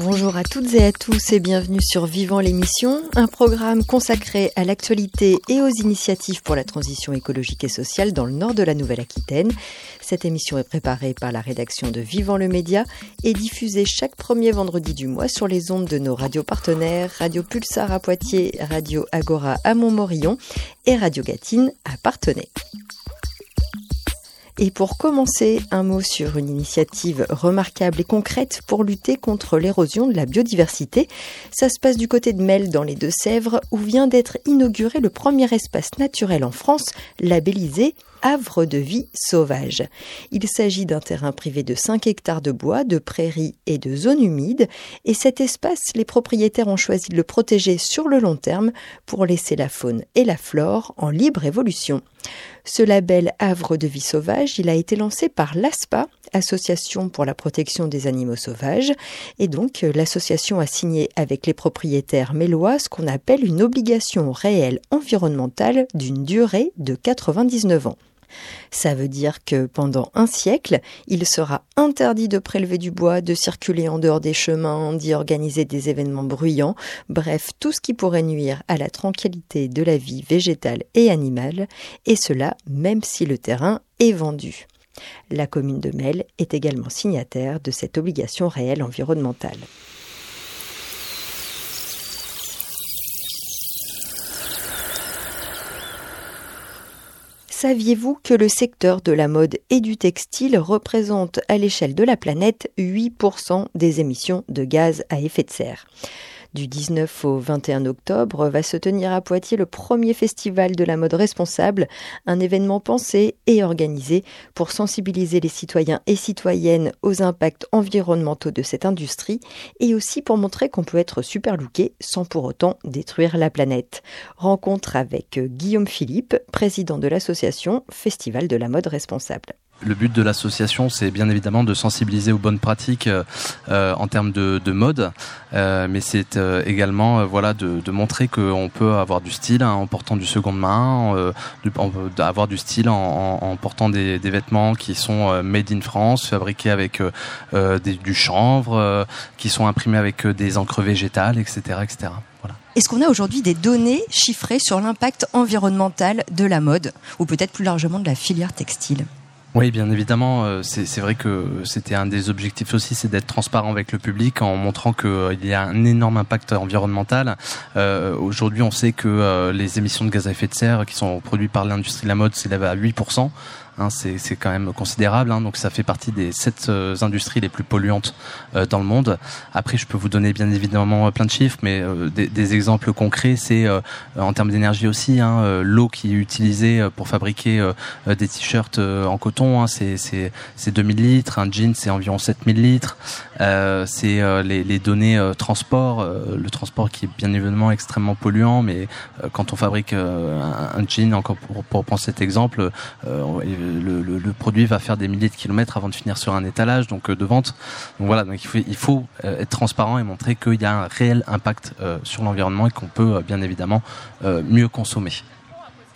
Bonjour à toutes et à tous et bienvenue sur Vivant l'émission, un programme consacré à l'actualité et aux initiatives pour la transition écologique et sociale dans le nord de la Nouvelle-Aquitaine. Cette émission est préparée par la rédaction de Vivant le Média et diffusée chaque premier vendredi du mois sur les ondes de nos radios partenaires, Radio Pulsar à Poitiers, Radio Agora à Montmorillon et Radio Gatine à Partenay. Et pour commencer, un mot sur une initiative remarquable et concrète pour lutter contre l'érosion de la biodiversité. Ça se passe du côté de Mel dans les Deux-Sèvres où vient d'être inauguré le premier espace naturel en France labellisé havre de vie sauvage. Il s'agit d'un terrain privé de 5 hectares de bois, de prairies et de zones humides, et cet espace, les propriétaires ont choisi de le protéger sur le long terme pour laisser la faune et la flore en libre évolution. Ce label Havre de vie sauvage, il a été lancé par l'ASPA, Association pour la protection des animaux sauvages, et donc l'association a signé avec les propriétaires mélois ce qu'on appelle une obligation réelle environnementale d'une durée de 99 ans. Ça veut dire que pendant un siècle, il sera interdit de prélever du bois, de circuler en dehors des chemins, d'y organiser des événements bruyants, bref, tout ce qui pourrait nuire à la tranquillité de la vie végétale et animale, et cela même si le terrain est vendu. La commune de Mel est également signataire de cette obligation réelle environnementale. Saviez-vous que le secteur de la mode et du textile représente à l'échelle de la planète 8% des émissions de gaz à effet de serre? Du 19 au 21 octobre va se tenir à Poitiers le premier festival de la mode responsable, un événement pensé et organisé pour sensibiliser les citoyens et citoyennes aux impacts environnementaux de cette industrie et aussi pour montrer qu'on peut être super looké sans pour autant détruire la planète. Rencontre avec Guillaume Philippe, président de l'association Festival de la mode responsable. Le but de l'association, c'est bien évidemment de sensibiliser aux bonnes pratiques euh, euh, en termes de, mode, euh, mais c'est également voilà de, montrer qu'on peut avoir du style hein, en portant du seconde main, avoir du style en, portant des, vêtements qui sont made in France, fabriqués avec du chanvre, qui sont imprimés avec des encres végétales, etc., etc. Voilà. Est-ce qu'on a aujourd'hui des données chiffrées sur l'impact environnemental de la mode, ou peut-être plus largement de la filière textile? Oui, bien évidemment. Euh, c'est vrai que c'était un des objectifs aussi, c'est d'être transparent avec le public en montrant qu'il euh, y a un énorme impact environnemental. Euh, Aujourd'hui, on sait que les émissions de gaz à effet de serre qui sont produites par l'industrie de la mode s'élèvent à 8%. Hein, c'est quand même considérable. Hein, donc ça fait partie des sept euh, industries les plus polluantes euh, dans le monde. Après, je peux vous donner bien évidemment euh, plein de chiffres, mais des, des, exemples concrets, c'est en termes d'énergie aussi. Hein, L'eau qui est utilisée pour fabriquer des t-shirts en coton, hein, c'est 2000 litres. Un jean, c'est environ 7000 litres. c'est les, les, données transport, le transport qui est bien évidemment extrêmement polluant, mais quand on fabrique un, jean, encore pour, pour prendre cet exemple, le, produit va faire des milliers de kilomètres avant de finir sur un étalage donc euh, de vente. Donc voilà, donc il faut, il faut euh, être transparent et montrer qu'il y a un réel impact euh, sur l'environnement et qu'on peut bien évidemment mieux consommer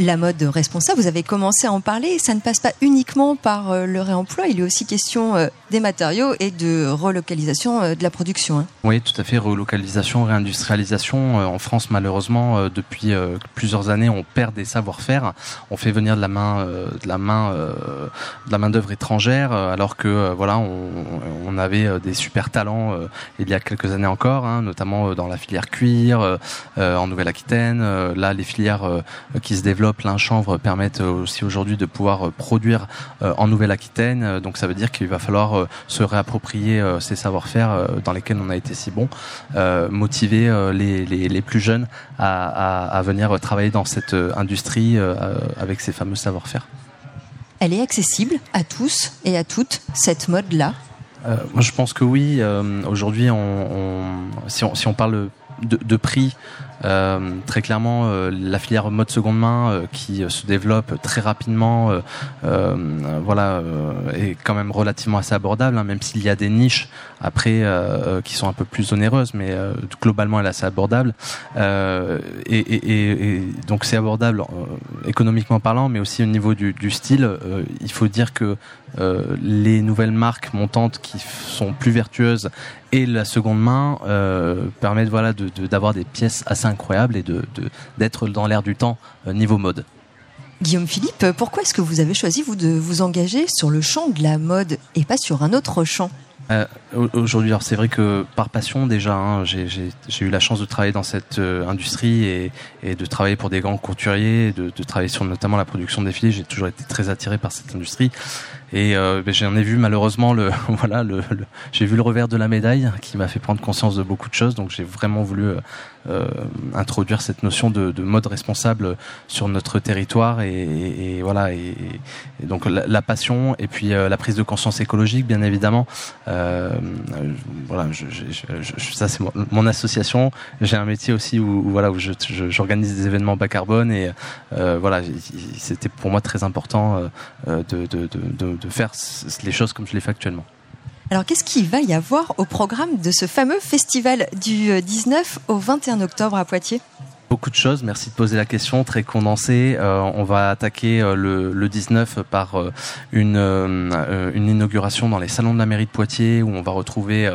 la mode responsable, vous avez commencé à en parler, ça ne passe pas uniquement par euh, le réemploi, il est aussi question euh, des matériaux et de relocalisation euh, de la production. Hein. Oui, tout à fait, relocalisation, réindustrialisation. En France, malheureusement, depuis plusieurs années, on perd des savoir-faire. On fait venir de la main, de la main, de la main d'œuvre étrangère, alors que voilà, on, avait des super talents il y a quelques années encore, hein, notamment dans la filière cuir, en Nouvelle-Aquitaine. là, les filières qui se développent plein chanvre permettent aussi aujourd'hui de pouvoir euh, produire euh, en Nouvelle-Aquitaine. Euh, donc ça veut dire qu'il va falloir se réapproprier ces savoir-faire dans lesquels on a été si bon, motiver les, les, plus jeunes à, à, venir travailler dans cette industrie avec ces fameux savoir-faire. Elle est accessible à tous et à toutes, cette mode-là? Moi, je pense que oui. Aujourd'hui, on, si, on, si on parle de, de prix, très clairement, la filière mode seconde main qui se développe très rapidement, voilà, est quand même relativement assez abordable, hein, même s'il y a des niches après qui sont un peu plus onéreuses, mais globalement elle est assez abordable. Et, donc c'est abordable économiquement parlant, mais aussi au niveau du, style. il faut dire que euh, les nouvelles marques montantes qui sont plus vertueuses et la seconde main euh, permettent voilà d'avoir des pièces assez incroyables et de d'être dans l'air du temps euh, niveau mode. Guillaume Philippe, pourquoi est-ce que vous avez choisi vous de vous engager sur le champ de la mode et pas sur un autre champ? Euh, Aujourd'hui, alors c'est vrai que par passion déjà, hein, j'ai eu la chance de travailler dans cette euh, industrie et, et, de travailler pour des grands couturiers, de, de travailler sur notamment la production de défilés. J'ai toujours été très attiré par cette industrie. Et euh, ben, j'en ai vu malheureusement le voilà le, j'ai vu le revers de la médaille qui m'a fait prendre conscience de beaucoup de choses. Donc j'ai vraiment voulu euh, euh, introduire cette notion de, de, mode responsable sur notre territoire et, et, voilà et, donc la, passion et puis euh, la prise de conscience écologique bien évidemment. Euh, voilà, je, je, ça c'est mon, association. J'ai un métier aussi où, voilà où j'organise des événements bas carbone et voilà c'était pour moi très important de, de, de de faire les choses comme je les fais actuellement. Alors, qu'est-ce qu'il va y avoir au programme de ce fameux festival du 19 euh, au 21 octobre à Poitiers? De choses, merci de poser la question, très condensée. Euh, on va attaquer euh, le, le, 19 par euh, une, inauguration dans les salons de la mairie de Poitiers où on va retrouver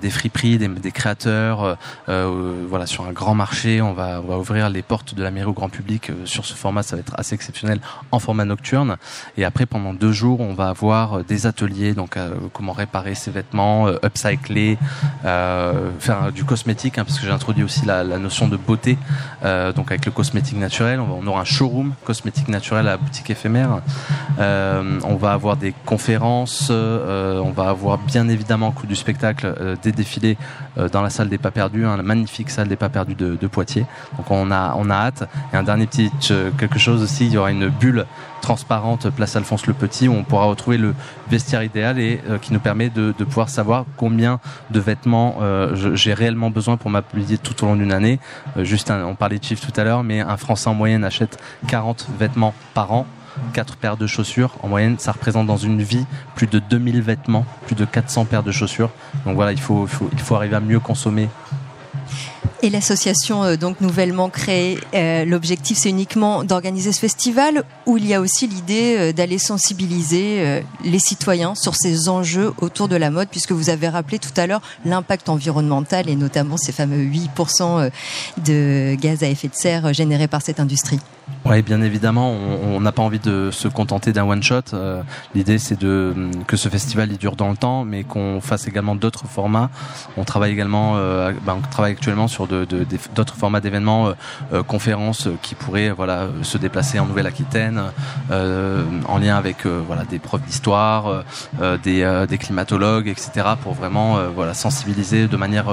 des friperies, des, des créateurs, voilà sur un grand marché. On va, ouvrir les portes de la mairie au grand public sur ce format, ça va être assez exceptionnel en format nocturne. Et après, pendant deux jours, on va avoir des ateliers, donc comment réparer ses vêtements, upcycler, faire du cosmétique, hein, parce que j'ai introduit aussi la notion de beauté. Euh, donc avec le cosmétique naturel. On, aura un showroom cosmétique naturel à boutique éphémère. Euh, on va avoir des conférences. Euh, on va avoir bien évidemment au cours du spectacle des défilés dans la salle des pas perdus, hein, la magnifique salle des pas perdus de, Poitiers. Donc on a on a hâte. Et un dernier petit quelque chose aussi, il y aura une bulle transparente place Alphonse le Petit où on pourra retrouver le vestiaire idéal et qui nous permet de, pouvoir savoir combien de vêtements j'ai réellement besoin pour m'appliquer tout au long d'une année. Juste, on parlait de chiffres tout à l'heure, mais un Français en moyenne achète 40 vêtements par an. 4 paires de chaussures. En moyenne, ça représente dans une vie plus de 2000 vêtements, plus de 400 paires de chaussures. Donc voilà, il faut, il faut, il faut arriver à mieux consommer et l'association euh, donc nouvellement créée, euh, l'objectif c'est uniquement d'organiser ce festival ou il y a aussi l'idée euh, d'aller sensibiliser les citoyens sur ces enjeux autour de la mode puisque vous avez rappelé tout à l'heure l'impact environnemental et notamment ces fameux 8% de gaz à effet de serre générés par cette industrie. Oui, bien évidemment, on n'a pas envie de se contenter d'un one shot. L'idée, c'est de que ce festival il dure dans le temps, mais qu'on fasse également d'autres formats. On travaille également, ben, on travaille actuellement sur d'autres formats d'événements, euh, euh, conférences euh, qui pourraient voilà se déplacer en Nouvelle-Aquitaine en lien avec voilà des profs d'histoire, des, des climatologues, etc. pour vraiment voilà sensibiliser de manière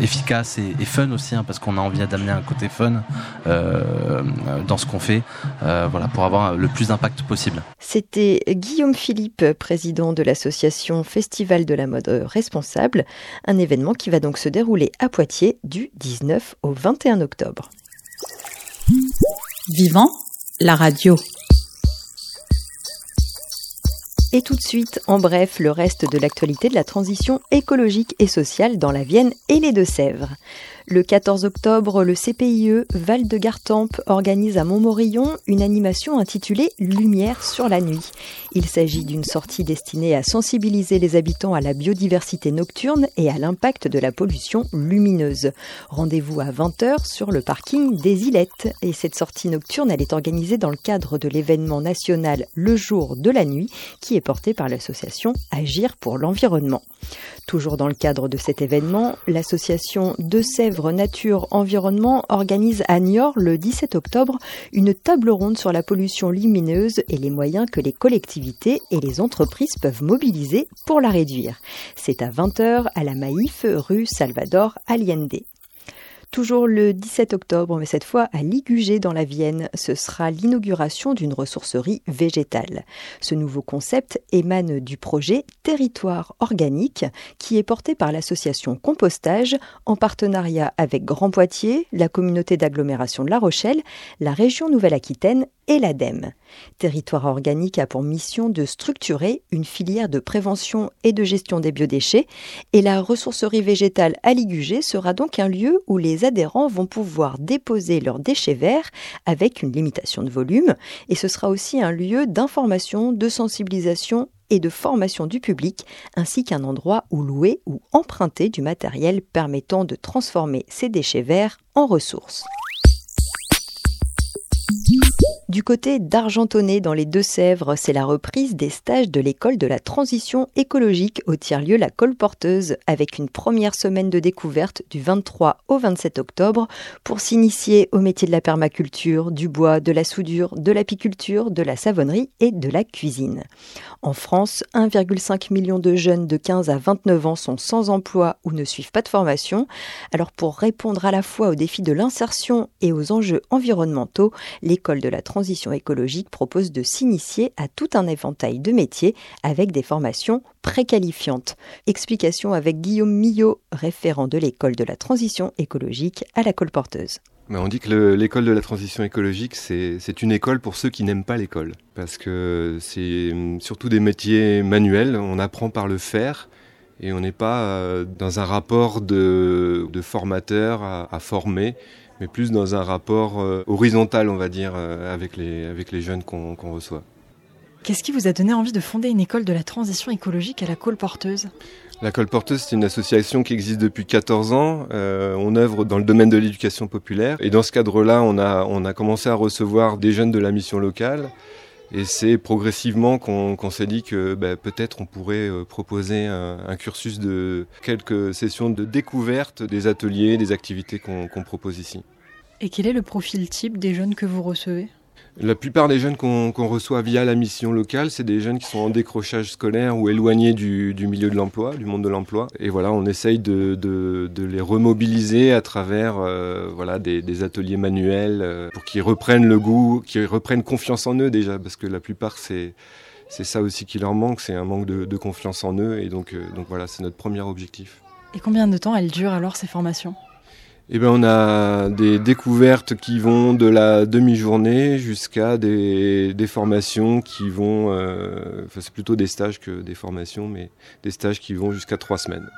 efficace et, fun aussi, hein, parce qu'on a envie d'amener un côté fun dans ce qu'on fait, voilà pour avoir le plus d'impact possible. C'était Guillaume Philippe, président de l'association Festival de la mode responsable, un événement qui va donc se dérouler à Poitiers du 19 au 21 octobre. Vivant, la radio. Et tout de suite, en bref, le reste de l'actualité de la transition écologique et sociale dans la Vienne et les Deux-Sèvres. Le 14 octobre, le CPIE Val de Gartempe organise à Montmorillon une animation intitulée Lumière sur la nuit. Il s'agit d'une sortie destinée à sensibiliser les habitants à la biodiversité nocturne et à l'impact de la pollution lumineuse. Rendez-vous à 20h sur le parking des Ilettes. Et cette sortie nocturne, elle est organisée dans le cadre de l'événement national Le jour de la nuit qui est porté par l'association Agir pour l'environnement. Toujours dans le cadre de cet événement, l'association De Sèvres Nature Environnement organise à Niort le 17 octobre une table ronde sur la pollution lumineuse et les moyens que les collectivités et les entreprises peuvent mobiliser pour la réduire. C'est à 20h à la Maïf, rue Salvador Allende. Toujours le 17 octobre, mais cette fois à Ligugé dans la Vienne, ce sera l'inauguration d'une ressourcerie végétale. Ce nouveau concept émane du projet Territoire organique qui est porté par l'association Compostage en partenariat avec Grand Poitiers, la communauté d'agglomération de La Rochelle, la région Nouvelle-Aquitaine et l'ADEME. Territoire organique a pour mission de structurer une filière de prévention et de gestion des biodéchets et la ressourcerie végétale à Ligugé sera donc un lieu où les adhérents vont pouvoir déposer leurs déchets verts avec une limitation de volume et ce sera aussi un lieu d'information, de sensibilisation et de formation du public, ainsi qu'un endroit où louer ou emprunter du matériel permettant de transformer ces déchets verts en ressources. Du côté d'Argentonnet, dans les Deux-Sèvres, c'est la reprise des stages de l'école de la transition écologique au tiers-lieu La Colporteuse, avec une première semaine de découverte du 23 au 27 octobre pour s'initier au métier de la permaculture, du bois, de la soudure, de l'apiculture, de la savonnerie et de la cuisine. En France, 1,5 million de jeunes de 15 à 29 ans sont sans emploi ou ne suivent pas de formation. Alors pour répondre à la fois aux défis de l'insertion et aux enjeux environnementaux, l'école de la transition transition écologique propose de s'initier à tout un éventail de métiers avec des formations préqualifiantes. Explication avec Guillaume Millot, référent de l'école de la transition écologique à la colporteuse. On dit que l'école de la transition écologique, c'est une école pour ceux qui n'aiment pas l'école. Parce que c'est hum, surtout des métiers manuels, on apprend par le faire et on n'est pas euh, dans un rapport de, formateur à former, mais plus dans un rapport euh, horizontal, on va dire, euh, avec, les, avec les jeunes qu'on reçoit. Qu'est-ce qui vous a donné envie de fonder une école de la transition écologique à la Colporteuse La Colporteuse, c'est une association qui existe depuis 14 ans. Euh, on œuvre dans le domaine de l'éducation populaire. Et dans ce cadre-là, on a, on a commencé à recevoir des jeunes de la mission locale et c'est progressivement qu'on s'est dit que bah, peut-être on pourrait euh, proposer un, cursus de quelques sessions de découverte des ateliers, des activités qu'on propose ici. Et quel est le profil type des jeunes que vous recevez? La plupart des jeunes qu'on reçoit via la mission locale, c'est des jeunes qui sont en décrochage scolaire ou éloignés du, milieu de l'emploi, du monde de l'emploi. Et voilà, on essaye de, les remobiliser à travers euh, voilà, des, ateliers manuels euh, pour qu'ils reprennent le goût, qu'ils reprennent confiance en eux déjà, parce que la plupart, c'est ça aussi qui leur manque, c'est un manque de, confiance en eux. Et donc, euh, donc voilà, c'est notre premier objectif. Et combien de temps elles durent alors ces formations? Eh ben, on a des découvertes qui vont de la demi-journée jusqu'à des, formations qui vont, euh, enfin c'est plutôt des stages que des formations, mais des stages qui vont jusqu'à trois semaines.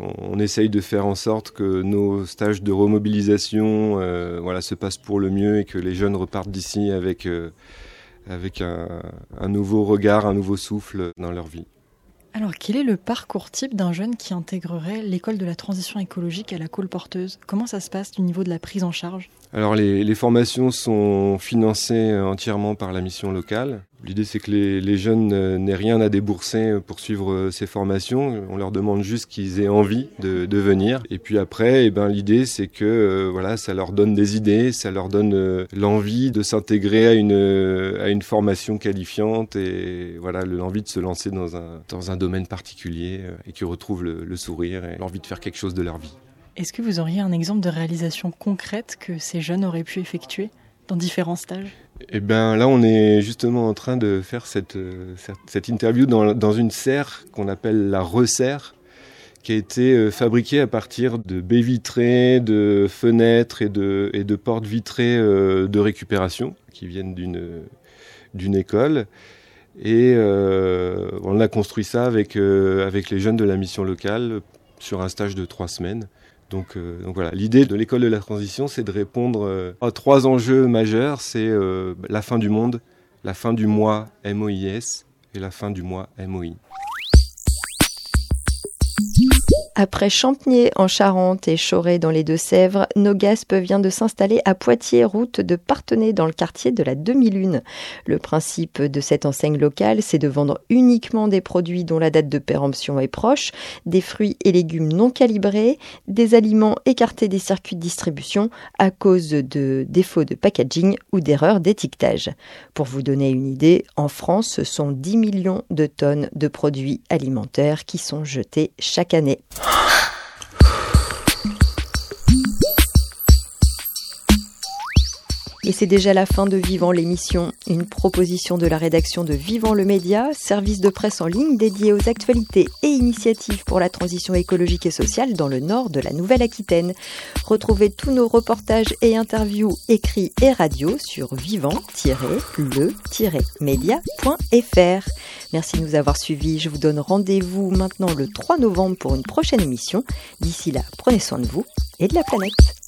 On, essaye de faire en sorte que nos stages de remobilisation euh, voilà, se passent pour le mieux et que les jeunes repartent d'ici avec, euh, avec un nouveau regard, un nouveau souffle dans leur vie. Alors, quel est le parcours type d'un jeune qui intégrerait l'école de la transition écologique à la colporteuse Comment ça se passe du niveau de la prise en charge? Alors, les, formations sont financées entièrement par la mission locale. L'idée, c'est que les, jeunes n'aient rien à débourser pour suivre euh, ces formations. On leur demande juste qu'ils aient envie de, venir. Et puis après, eh ben, l'idée, c'est que euh, voilà, ça leur donne des idées, ça leur donne euh, l'envie de s'intégrer à une, à une formation qualifiante et voilà, l'envie de se lancer dans un, dans un domaine particulier et qu'ils retrouvent le, le sourire et l'envie de faire quelque chose de leur vie. Est-ce que vous auriez un exemple de réalisation concrète que ces jeunes auraient pu effectuer dans différents stages? Eh bien là, on est justement en train de faire cette, euh, interview dans, une serre qu'on appelle la resserre, qui a été euh, fabriquée à partir de baies vitrées, de fenêtres et de, portes vitrées euh, de récupération qui viennent d'une, école. Et on a construit ça avec les jeunes de la mission locale sur un stage de trois semaines. Euh, donc, voilà, l'idée de l'école de la transition, c'est de répondre euh, à trois enjeux majeurs. C'est euh, la fin du monde, la fin du mois MOIS et la fin du mois MOI. Après Champnier en Charente et Choré dans les Deux-Sèvres, Nogasp vient de s'installer à Poitiers, route de Partenay, dans le quartier de la Demi-Lune. Le principe de cette enseigne locale, c'est de vendre uniquement des produits dont la date de péremption est proche, des fruits et légumes non calibrés, des aliments écartés des circuits de distribution à cause de défauts de packaging ou d'erreurs d'étiquetage. Pour vous donner une idée, en France, ce sont 10 millions de tonnes de produits alimentaires qui sont jetés chaque année. Et c'est déjà la fin de Vivant l'émission, une proposition de la rédaction de Vivant le Média, service de presse en ligne dédié aux actualités et initiatives pour la transition écologique et sociale dans le nord de la Nouvelle-Aquitaine. Retrouvez tous nos reportages et interviews écrits et radio sur vivant-le-média.fr. Merci de nous avoir suivis. Je vous donne rendez-vous maintenant le 3 novembre pour une prochaine émission. D'ici là, prenez soin de vous et de la planète.